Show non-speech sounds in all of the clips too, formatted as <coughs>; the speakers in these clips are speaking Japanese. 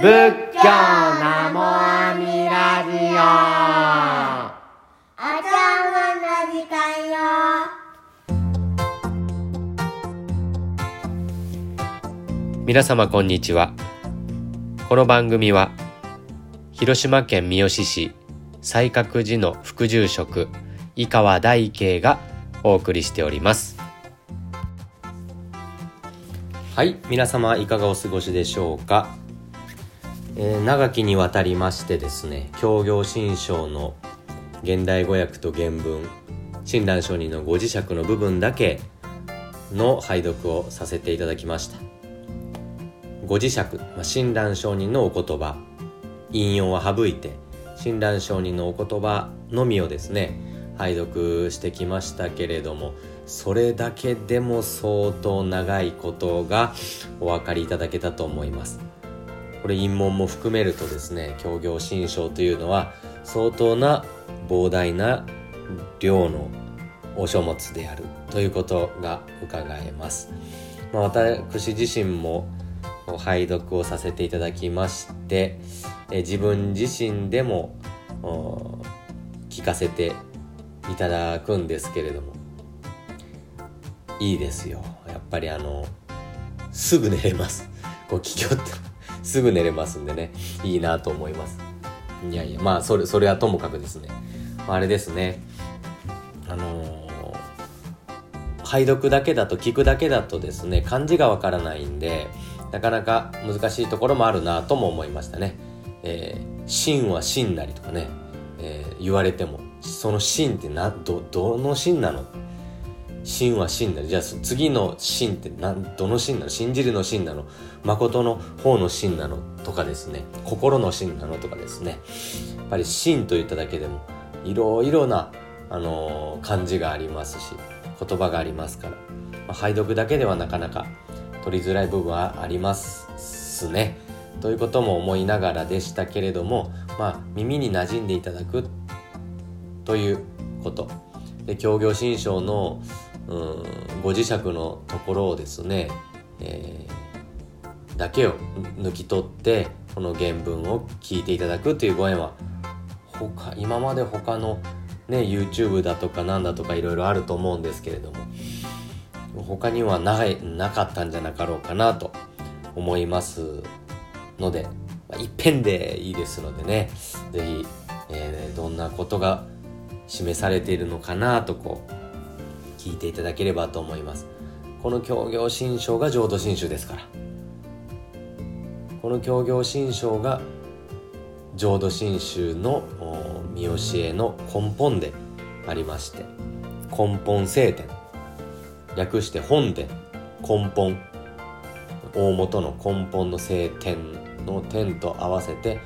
仏教ナモアミラジオ。お茶碗の時間よ。皆様こんにちは。この番組は広島県三次市西覚寺の副住職井川大慶がお送りしております。はい皆様いかがお過ごしでしょうかえー、長きにわたりましてですね協業新書の現代語訳と原文親鸞上人のご磁石の部分だけの拝読をさせていただきました。ご磁石、ま、親鸞上人のお言葉引用は省いて親鸞上人のお言葉のみをですね拝読してきましたけれどもそれだけでも相当長いことがお分かりいただけたと思います。これ陰門も含めるとですね協業新書というのは相当な膨大な量のお書物であるということが伺えます、まあ、私自身も拝読をさせていただきましてえ自分自身でも聞かせていただくんですけれどもいいですよ。やっぱりあのすぐ寝れます。こう聞きよってすぐ寝れますんでね。いいなと思います。いやいやまあそれそれはともかくですね。あれですね。あのー、拝読だけだと聞くだけだとですね漢字がわからないんでなかなか難しいところもあるなとも思いましたね「えー、真は真なり」とかね、えー、言われてもその真ってなどどの真なの？真は真なのじゃあ次の真って何どの真なの？信じるの真なの？誠の方の真なのとかですね。心の真なのとかですね。やっぱり真と言っただけでもいろいろな、あのー、漢字がありますし言葉がありますから、まあ、拝読だけではなかなか取りづらい部分はありますね。ということも思いながらでしたけれども、まあ、耳に馴染んでいただくということ。で協業新書のうんご磁石のところをですね、えー、だけを抜き取ってこの原文を聞いていただくというご縁は他今まで他のね YouTube だとかなんだとかいろいろあると思うんですけれども他にはないなかったんじゃなかろうかなと思いますので、まあ、一遍でいいですのでね是非、えー、どんなことが示されているのかなとこう聞いていただければと思います。この協業新章が浄土真宗ですから。この協業新章が浄土真宗の見教えの根本でありまして根本聖典略して本殿根本大元の根本の聖典の典と合わせて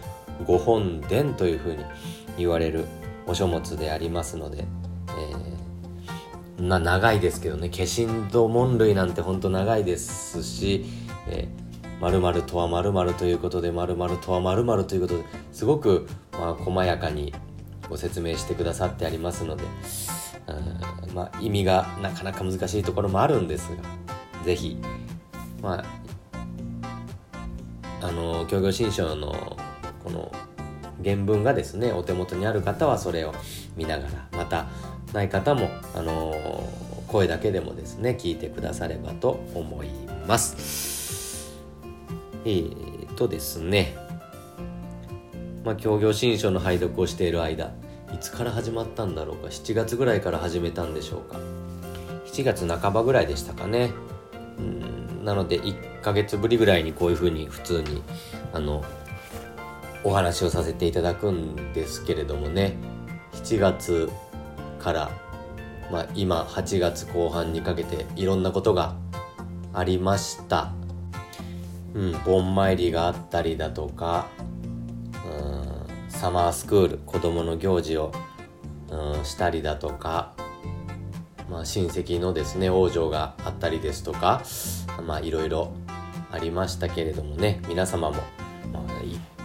御本殿というふうに言われるお書物でありますので、えーな長いですけどね。化身と門類なんてほんと長いですし、えー、〇〇とは〇〇ということで〇〇とは〇〇ということですごく、まあ、細やかにご説明してくださってありますので、まあ、意味がなかなか難しいところもあるんですが是非まああの協業新書のこの原文がですねお手元にある方はそれを見ながらまたない方も、あのー、声だけでもですね聞いてくださればと思います。えー、とですねまあ協業新書の拝読をしている間いつから始まったんだろうか7月ぐらいから始めたんでしょうか。7月半ばぐらいでしたかね。うんなので1ヶ月ぶりぐらいにこういうふうに普通にあのお話をさせていただくんですけれどもね。7月から、まあ、今8月後半にかけていろんなことがありました。うん、盆参りがあったりだとか、うん、サマースクール子供の行事を、うん、したりだとか、まあ、親戚のですね往生があったりですとかまあいろいろありましたけれどもね皆様も、まあ、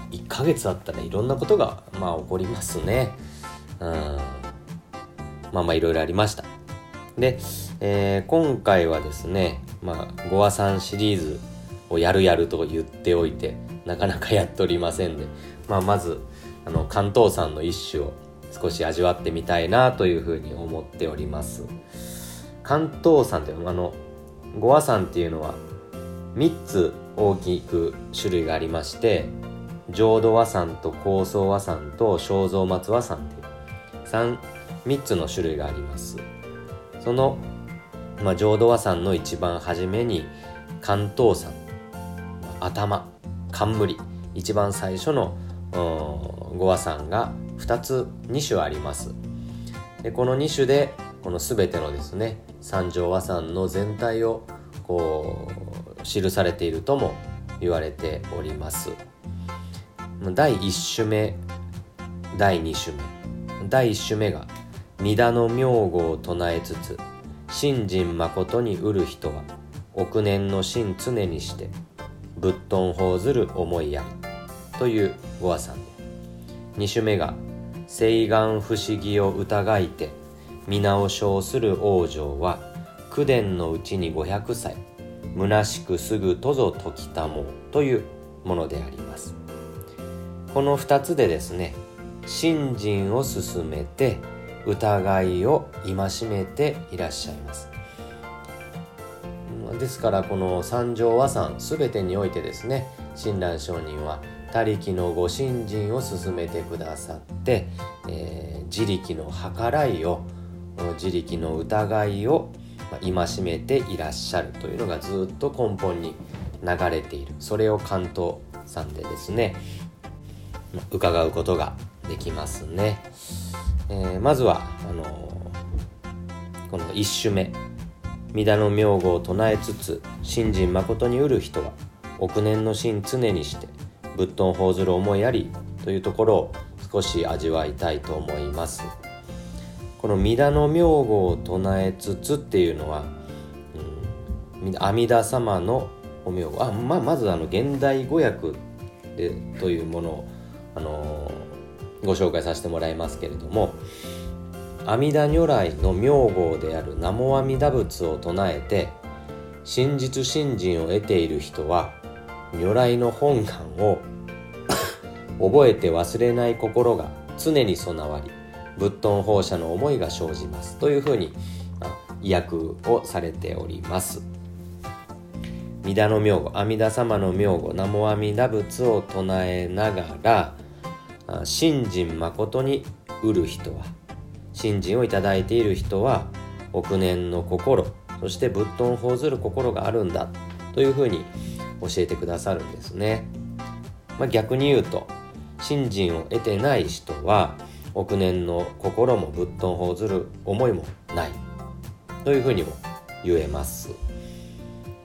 1, 1ヶ月あったらいろんなことが、まあ、起こりますね。うんまあまあいろいろありました。で、えー、今回はですね、まあ、ゴアさんシリーズをやるやると言っておいて、なかなかやっておりませんで、まあ、まずあの関東山の一種を少し味わってみたいなというふうに思っております関東山というのはあの五和山っていうのは3つ大きく種類がありまして浄土和山と高層和山と正蔵松和山っていう 3, 3つの種類があります。その、まあ、浄土和山の一番初めに関東山頭冠一番最初の五和山が2つ2種あります。でこの2種でこの全てのですね三条和山の全体をこう記されているとも言われております。第1種目第2種目第1種目が三田の名号を唱えつつ信心誠に売る人は億年の心常にしてぶっとん報ずる思いやりというご和さんで。2種目が誓願不思議を疑いて皆を称する王女は九伝のうちに500歳虚しくすぐとぞ時たもうというものであります。この2つでですね信心を進めて疑いを戒めていらっしゃいます。ですからこの三条和算全てにおいてですね親鸞上人は他力のご信心を進めてくださって、えー、自力の計らいを自力の疑いを戒めていらっしゃるというのがずっと根本に流れている。それを関東さんでですね伺うことができますね、えー、まずはあのー、この1首目。三田の名号を唱えつつ信心誠に売る人は億年の心常にしてぶっとん報ずる思いありというところを少し味わいたいと思います。この三田の名号を唱えつつっていうのは、うん、阿弥陀様のお名号あ、まあ、まずあの現代語訳でというものを、あの、ご紹介させてもらいますけれども阿弥陀如来の名号である南無阿弥陀仏を唱えて真実信心を得ている人は如来の本願を <coughs> 覚えて忘れない心が常に備わり仏頓放射の思いが生じます。というふうに意訳をされております。弥陀の名号阿弥陀様の名号南無阿弥陀仏を唱えながら信心誠に売る人は信心をいただいている人は億年の心そして仏頓を報ずる心があるんだというふうに教えてくださるんですね、まあ、逆に言うと信心を得てない人は億年の心も仏頓を報ずる思いもないというふうにも言えます。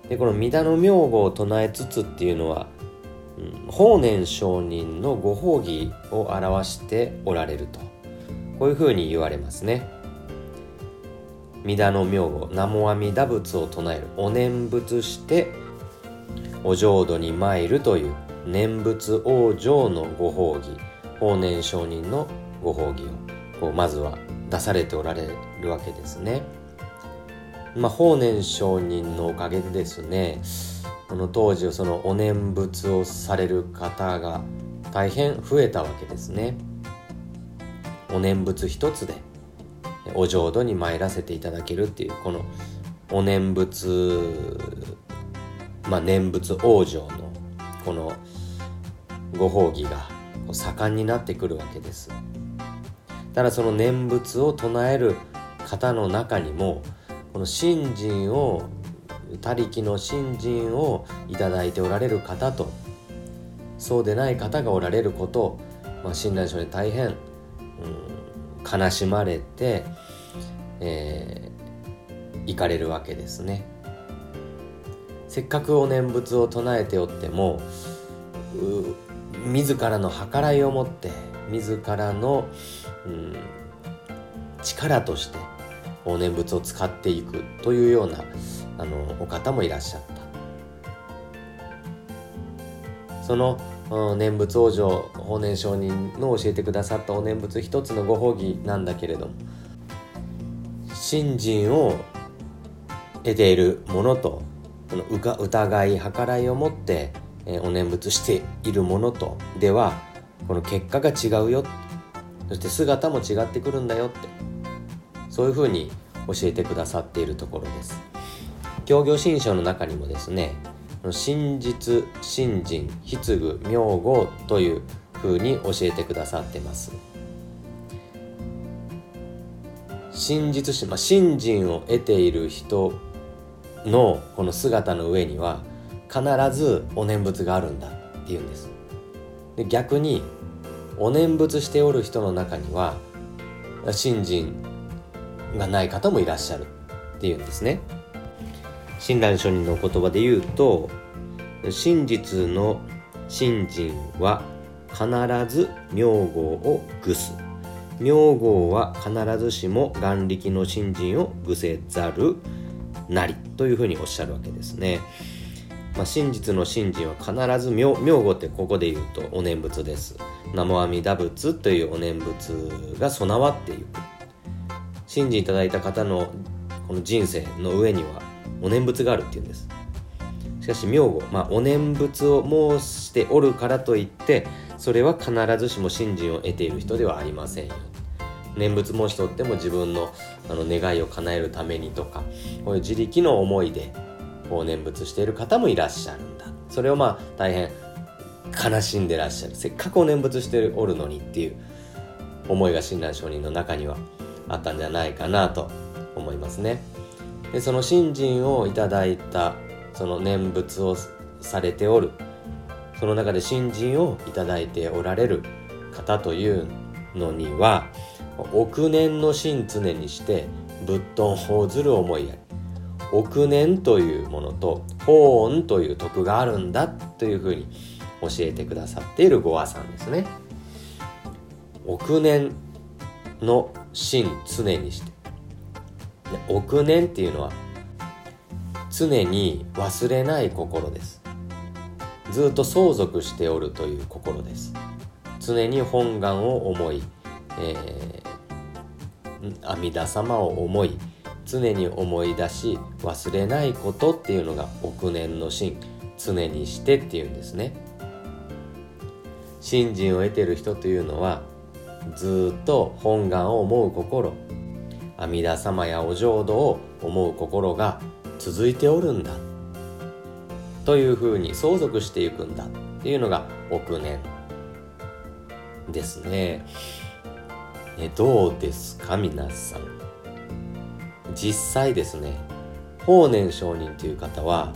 でこの弥陀の名号を唱えつつっていうのは、法然上人のご褒義を表しておられるとこういうふうに言われますね弥陀の名号南無阿弥陀仏を唱えるお念仏してお浄土に参るという念仏往生のご褒義法然上人のご褒義をこうまずは出されておられるわけですね。まあ、法然上人のおかげでですねこの当時そのお念仏をされる方が大変増えたわけですね。お念仏一つでお浄土に参らせていただけるっていうこのお念仏まあ念仏往生のこのご褒義が盛んになってくるわけですただその念仏を唱える方の中にもこの信心を他力の信心をいただいておられる方とそうでない方がおられることを、まあ、親鸞書に大変うん、悲しまれて、えー、行かれるわけですね。せっかくお念仏を唱えておっても自らの計らいを持って自らの、うん、力としてお念仏を使っていくというようなあのお方もいらっしゃった。その念仏往生法然上人の教えてくださったお念仏一つのご褒義なんだけれども信心を得ているものとこの疑い計らいを持ってお念仏しているものとではこの結果が違うよ。そして姿も違ってくるんだよって。そういうふうに教えてくださっているところです。教行新書の中にもですね真実信心筆具名号というふうに教えてくださってます。真実心、まあ、信心を得ている人のこの姿の上には必ずお念仏があるんだっていうんです。で逆にお念仏しておる人の中には信心がない方もいらっしゃるっていうんですね。親鸞上人の言葉で言うと真実の信心は必ず名号を具す名号は必ずしも眼力の信心を具せざるなりというふうにおっしゃるわけですね。まあ、真実の信心は必ず名名号ってここで言うとお念仏です。南無阿弥陀仏というお念仏が備わっていく。信心いただいた方のこの人生の上にはお念仏があるっていうんです。しかし名号、まあ、お念仏を申しておるからといってそれは必ずしも信心を得ている人ではありませんよ。念仏申しとっても自分のあの願いを叶えるためにとかこういう自力の思いでこう念仏している方もいらっしゃるんだ。それをまあ大変悲しんでらっしゃる。せっかくお念仏しておるのにっていう思いが親鸞上人の中にはあったんじゃないかなと思いますね。でその信心をいただいたその念仏をされておる。その中で信心をいただいておられる方というのには億年の心常にして仏頓法ずる思いやり。億年というものと法恩という徳があるんだというふうに教えてくださっているご和さんですね。億年の心常にして。億年っていうのは常に忘れない心です。ずっと相続しておるという心です。常に本願を思い、えー、阿弥陀様を思い常に思い出し忘れないことっていうのが億年の心常にしてっていうんですね。信心を得てる人というのはずっと本願を思う心。阿弥陀様やお浄土を思う心が続いておるんだというふうに相続していくんだっていうのが億年ですね。ねどうですか皆さん。実際ですね法然上人という方は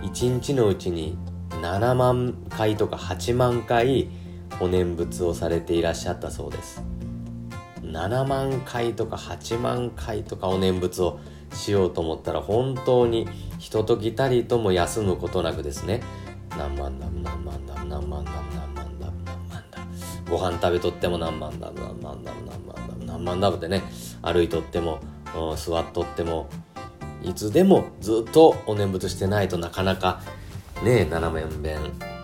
1日のうちに7万回とか8万回お念仏をされていらっしゃったそうです7万回とか8万回とかお念仏をしようと思ったら本当にひとときたりとも休むことなくですね。何万ダム何万ダム何万ダム何万ダム何万。ダムご飯食べとっても何万ダム何万ダム何万。ダム何万ダムってね。歩いとっても座っとってもいつでもずっとお念仏してないとなかなかねえ七面弁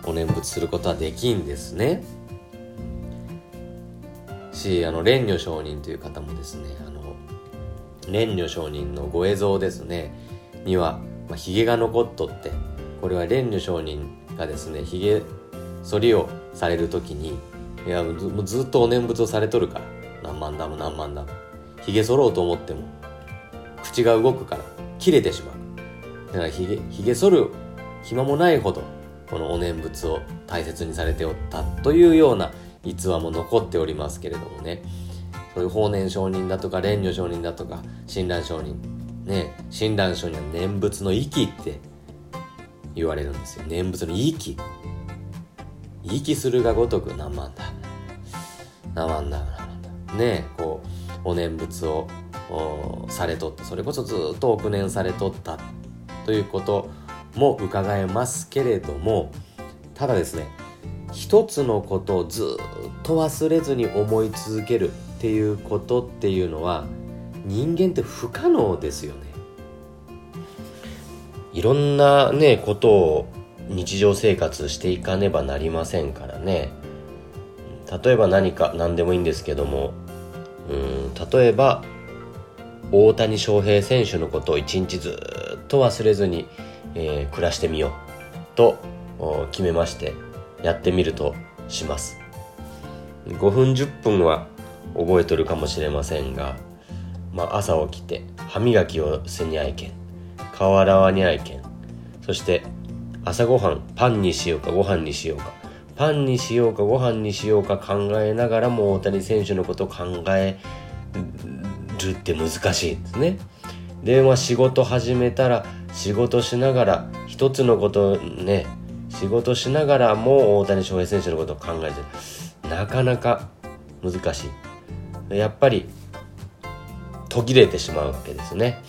お念仏することはできんですね。しあの蓮如上人という方もですねあの蓮如上人のご映像ですねには、まあ、髭が残っとってこれは蓮如上人がですね髭剃りをされる時にいやずもうずっとお念仏をされとるから何万ダム何万ダム髭剃ろうと思っても口が動くから切れてしまう。だから髭髭剃る暇もないほどこのお念仏を大切にされておったというような逸話も残っておりますけれどもね。そういう法然上人だとか蓮如上人だとか親鸞上人。ね親鸞上人は念仏の息って言われるんですよ。念仏の息。息するがごとく何万だ。何万だ何万だ。ねこうお念仏をされとったそれこそずっと億年されとったということも伺えますけれどもただですね一つのことをずっと忘れずに思い続けるっていうことっていうのは人間って不可能ですよね。いろんなねことを日常生活していかねばなりませんからね。例えば何か何でもいいんですけども。うん例えば大谷翔平選手のことを一日ずっと忘れずに、えー暮らしてみようと決めまして。やってみるとします。5分10分は覚えとるかもしれませんが、まあ、朝起きて歯磨きをせにゃいけん顔洗わにゃいけんそして朝ごはんパンにしようかご飯にしようかパンにしようかご飯にしようか考えながらも大谷選手のことを考えるって難しいですね。電話仕事始めたら仕事しながら一つのことね仕事しながらも大谷翔平選手のことを考えてなかなか難しい。やっぱり途切れてしまうわけですね。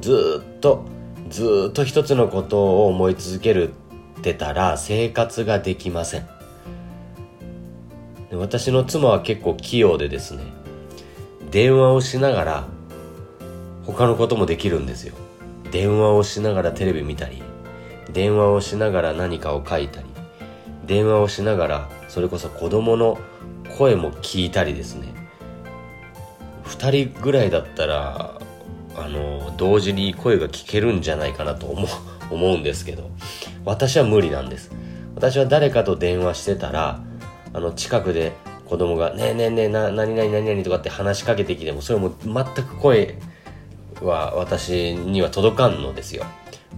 ずっとずっと一つのことを思い続けるってたら生活ができません。私の妻は結構器用でですね電話をしながら他のこともできるんですよ。電話をしながらテレビ見たり電話をしながら何かを書いたり電話をしながらそれこそ子供の声も聞いたりですね。2人ぐらいだったらあの同時に声が聞けるんじゃないかなと思う <laughs> 思うんですけど私は無理なんです。私は誰かと電話してたらあの近くで子供が「ねえねえねえな何々何々」とかって話しかけてきてもそれも全く声は私には届かんのですよ。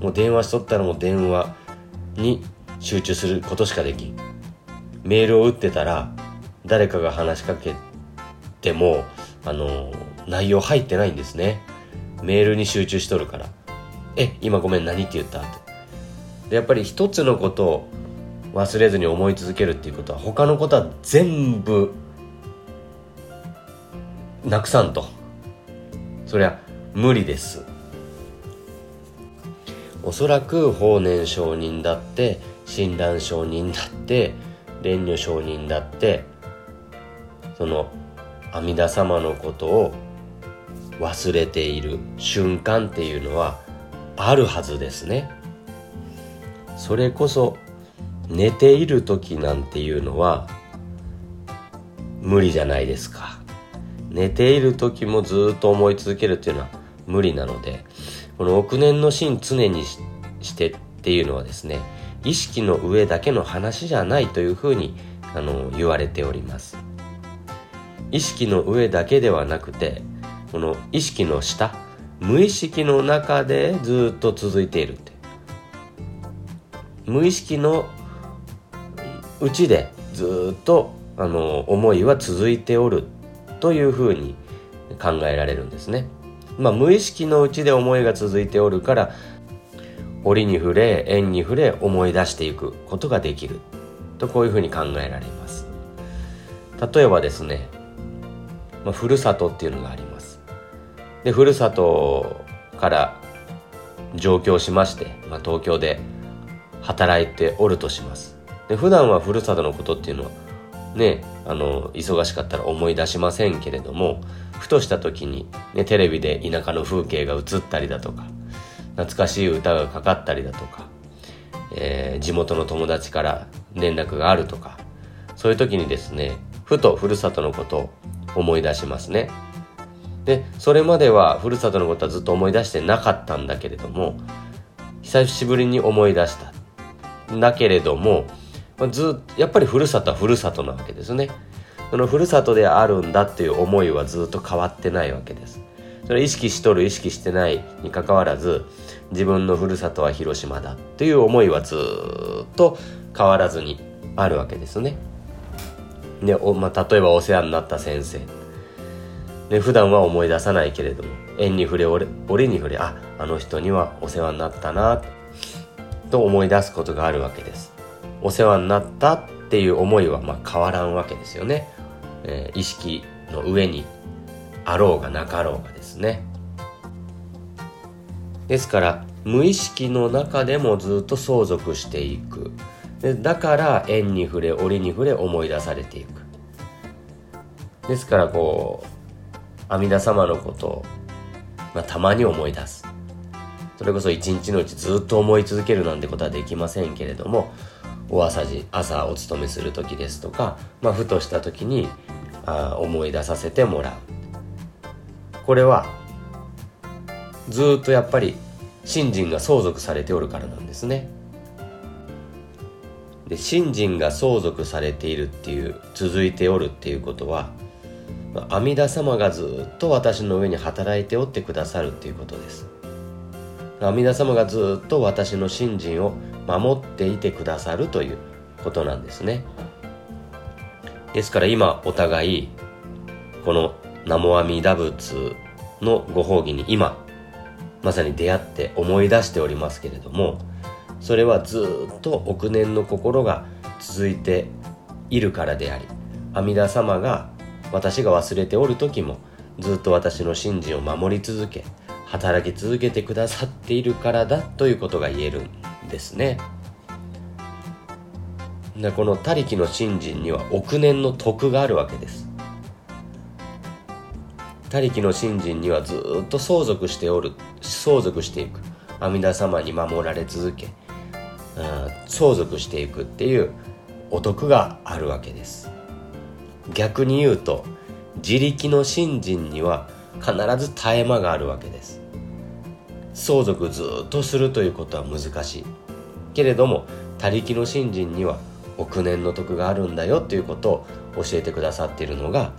もう電話しとったらもう電話に集中することしかできん。メールを打ってたら誰かが話しかけてもあの内容入ってないんですね。メールに集中しとるから「え今ごめん何って言った?」って。でやっぱり一つのことを忘れずに思い続けるっていうことは他のことは全部なくさんと。そりゃ無理です。おそらく法然上人だって親鸞上人だって蓮如上人だってその阿弥陀様のことを忘れている瞬間っていうのはあるはずですね。それこそ寝ている時なんていうのは無理じゃないですか。寝ている時もずっと思い続けるっていうのは無理なのでこの億年の心常にしてっていうのはですね意識の上だけの話じゃないというふうにあの言われております意識の上だけではなくてこの意識の下無意識の中でずっと続いているって無意識のうちでずっとあの思いは続いておるというふうに考えられるんですね。まあ、無意識のうちで思いが続いておるから折に触れ縁に触れ思い出していくことができる。とこういうふうに考えられます。例えばですね、まあ、ふるさとっていうのがあります。でふるさとから上京しまして、まあ、東京で働いておるとします。で普段はふるさとのことっていうのはねあの忙しかったら思い出しませんけれどもふとした時に、ね、テレビで田舎の風景が映ったりだとか懐かしい歌がかかったりだとか、えー、地元の友達から連絡があるとかそういう時にですねふとふるさとのことを思い出しますね。でそれまではふるさとのことはずっと思い出してなかったんだけれども久しぶりに思い出した。だけれどもずやっぱりふるさとはふるさとなわけですね。そのふるさとであるんだっていう思いはずっと変わってないわけです。それ意識しとる意識してないにかかわらず自分のふるさとは広島だっていう思いはずっと変わらずにあるわけですね。でお、まあ、例えばお世話になった先生。で普段は思い出さないけれども縁に触れ俺俺に触れああの人にはお世話になったなと思い出すことがあるわけです。お世話になったっていう思いはま変わらんわけですよね、えー、意識の上にあろうがなかろうがですね。ですから無意識の中でもずっと相続していく。でだから縁に触れ折に触れ思い出されていく。ですからこう阿弥陀様のことを、まあ、たまに思い出す。それこそ一日のうちずっと思い続けるなんてことはできませんけれどもお朝じ朝お勤めする時ですとか、まあ、ふとした時にあ思い出させてもらう。これはずっとやっぱり信心が相続されておるからなんですね。で信心が相続されているっていう続いておるっていうことは阿弥陀様がずっと私の上に働いておってくださるっていうことです。阿弥陀様がずっと私の信心を守っていてくださるということなんですね。ですから今お互いこの南無阿弥陀仏のご褒義に今まさに出会って思い出しておりますけれどもそれはずっと億年の心が続いているからであり阿弥陀様が私が忘れておる時もずっと私の信心を守り続け働き続けてくださっているからだということが言えるんですね。でこの他力の信心には億年の徳があるわけです。他力の信心にはずっと相続しておる相続していく。阿弥陀様に守られ続け相続していくっていうお得があるわけです。逆に言うと自力の信心には必ず絶え間があるわけです。相続ずっとするということは難しい。けれども他力の信心には億年の徳があるんだよっていうことを教えてくださっているのが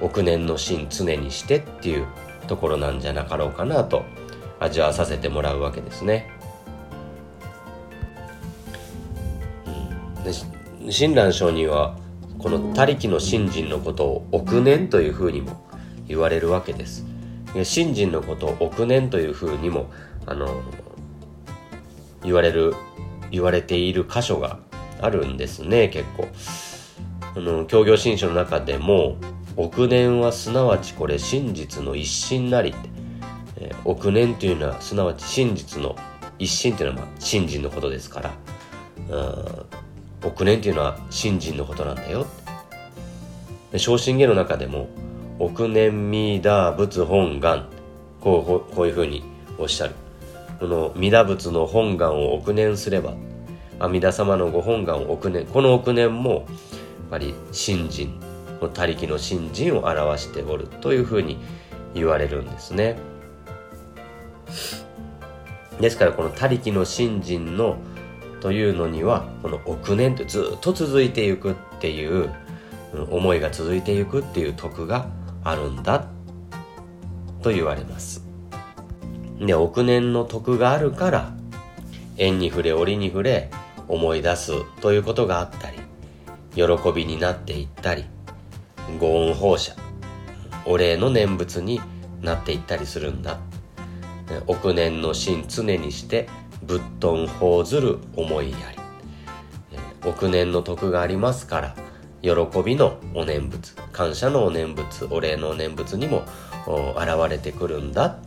億年の心常にしてっていうところなんじゃなかろうかなと味わわさせてもらうわけですね。うん、で親鸞上人はこの他力の信心のことを億年というふうにも言われるわけです。信心のことを億年というふうにもあの言われる言われている箇所があるんですね結構。あの教行新書の中でも億年はすなわちこれ真実の一心なりって、えー、億年というのはすなわち真実の一心というのはまあ信心のことですから。うん億年というのは信心のことなんだよで昇進下の中でも億年ミーダー仏本願こうこういうふうにおっしゃる。この弥陀仏の本願を億年すれば阿弥陀様のご本願を億年この億年もやっぱり信心他力の信心を表しておるというふうに言われるんですね。ですからこの他力の信心のというのにはこの億年とずっと続いていくっていう思いが続いていくっていう徳があるんだと言われます。で億年の徳があるから縁に触れ折に触れ思い出すということがあったり喜びになっていったりご恩放射お礼の念仏になっていったりするんだ。億年の心常にしてぶっとん報ずる思いやり。億年の徳がありますから喜びのお念仏感謝のお念仏お礼のお念仏にも現れてくるんだ。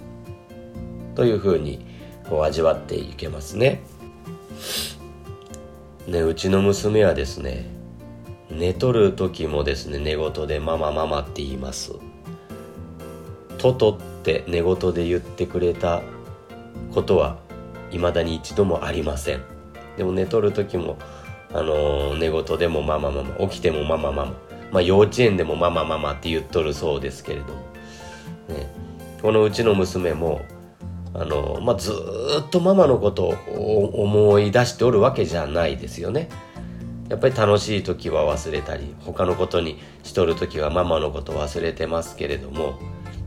というふうにこう味わっていけますね。ねうちの娘はですね寝とる時もですね寝言で「ママママ」って言います。トトって寝言で言ってくれたことは未だに一度もありません。でも寝とる時もあのー、寝言でもママママ起きてもママママまあ幼稚園でもママママって言っとるそうですけれども、ね、このうちの娘もあの、まあ、ずっとママのことを思い出しておるわけじゃないですよね。やっぱり楽しい時は忘れたり他のことにしとる時はママのこと忘れてますけれども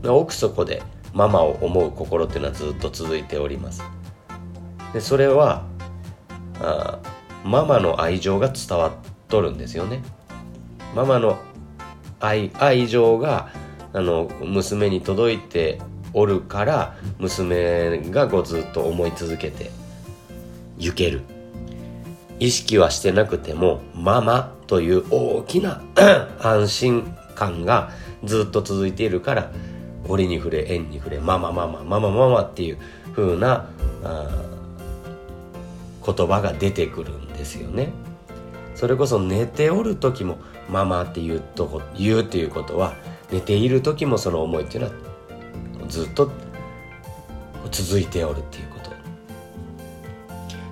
奥底でママを思う心っていうのはずっと続いております。でそれはあママの愛情が伝わっとるんですよね。ママの愛愛情があの娘に届いておるから娘がこうずっと思い続けて行ける意識はしてなくてもママという大きな <clears throat> 安心感がずっと続いているから折に触れ縁に触れママママママママっていう風な言葉が出てくるんですよね。それこそ寝ておる時もママって言うとこ言うっていうことは寝ている時もその思いっていうのはずっと続いておるっていうこと。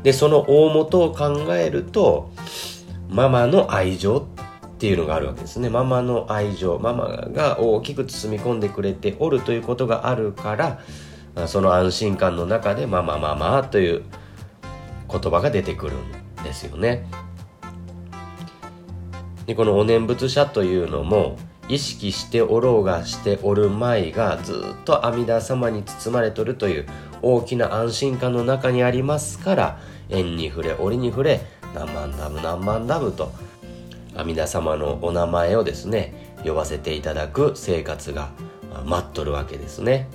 でその大元を考えるとママの愛情っていうのがあるわけですね。ママの愛情ママが大きく包み込んでくれておるということがあるからその安心感の中でママママという言葉が出てくるんですよね。でこのお念仏者というのも意識しておろうがしておる前がずっと阿弥陀様に包まれとるという大きな安心感の中にありますから縁に触れ折に触れ何万ダブ何万ダブと阿弥陀様のお名前をですね呼ばせていただく生活が待っとるわけですね。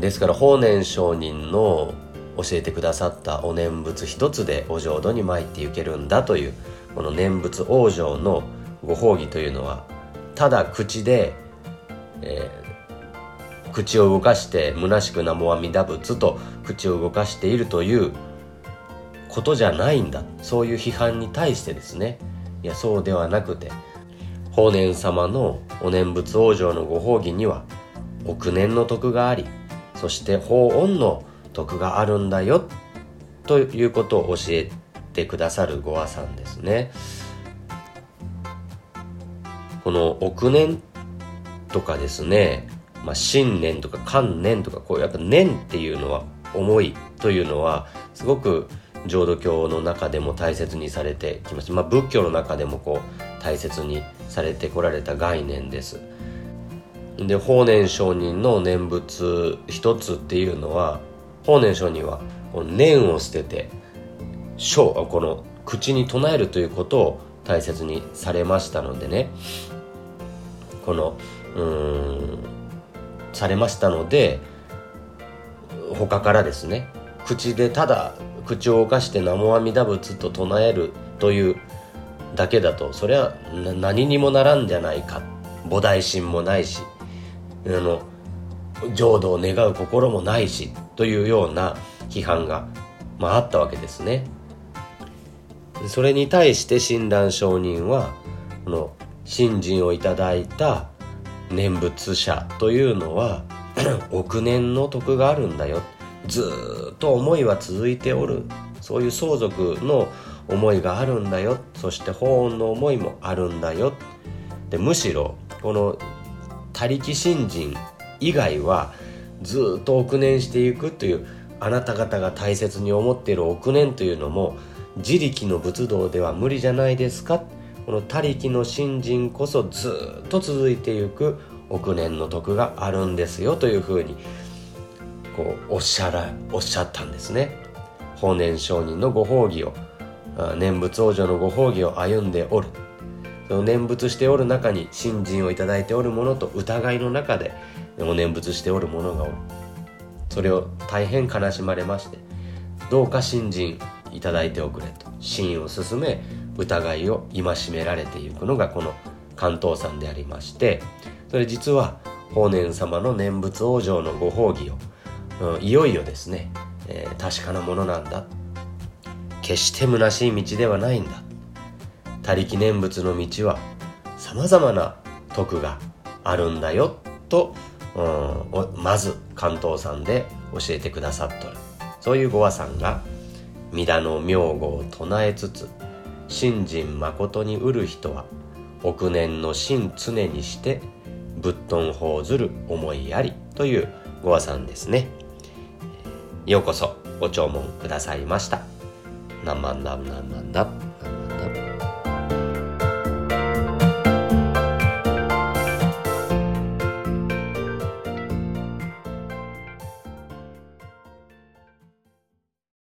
ですから法然上人の教えてくださったお念仏一つでお浄土に参っていけるんだというこの念仏往生のご褒義というのはただ口で、えー、口を動かして虚しく南無阿弥陀仏と口を動かしているということじゃないんだ。そういう批判に対してですね。いやそうではなくて法然様のお念仏往生のご褒義には億年の徳がありそして法恩の徳があるんだよということを教えてくださるご和さんですね。この億年とかですね、まあ、新年とか観年とかこうやっぱ年っていうのは重いというのはすごく浄土教の中でも大切にされてきました、まあ、仏教の中でもこう大切にされてこられた概念です。で法然上人の念仏一つっていうのは法然上人はこの念を捨ててこの口に唱えるということを大切にされましたのでね。このうんされましたので他からですね口でただ口を動かして南無阿弥陀仏と唱えるというだけだとそれは何にもならんじゃないか菩提心もないしあの浄土を願う心もないしというような批判が、まあ、あったわけですね。それに対して親鸞上人はこの信心をいただいた念仏者というのは <clears throat> 億年の徳があるんだよ。ずっと思いは続いておる。そういう相続の思いがあるんだよ。そして法恩の思いもあるんだよ。でむしろこの他力信心以外はずっと億年していくというあなた方が大切に思っている億年というのも自力の仏道では無理じゃないですか。この他力の信心こそずっと続いていく億年の徳があるんですよというふうにこうおっしゃらおっしゃったんですね。法然上人のご褒義を念仏往生のご褒義を歩んでおる。その念仏しておる中に信心をいただいておるものと疑いの中でお念仏しておるものがおる。それを大変悲しまれましてどうか信心いただいておくれと。真を進め疑いを戒められていくのがこの関東山でありましてそれ実は法然様の念仏往生のご褒義をうん、いよいよですね、えー、確かなものなんだ。決して虚しい道ではないんだ。他力念仏の道はさまざまな徳があるんだよと、うん、まず関東さんで教えてくださっとる。そういうご和さんが「皆の名号を唱えつつ信心誠にうる人は億年の心常にしてぶっとん報ずる思いあり」というご和さんですね。ようこそご聴聞くださいました。何万何万なんだ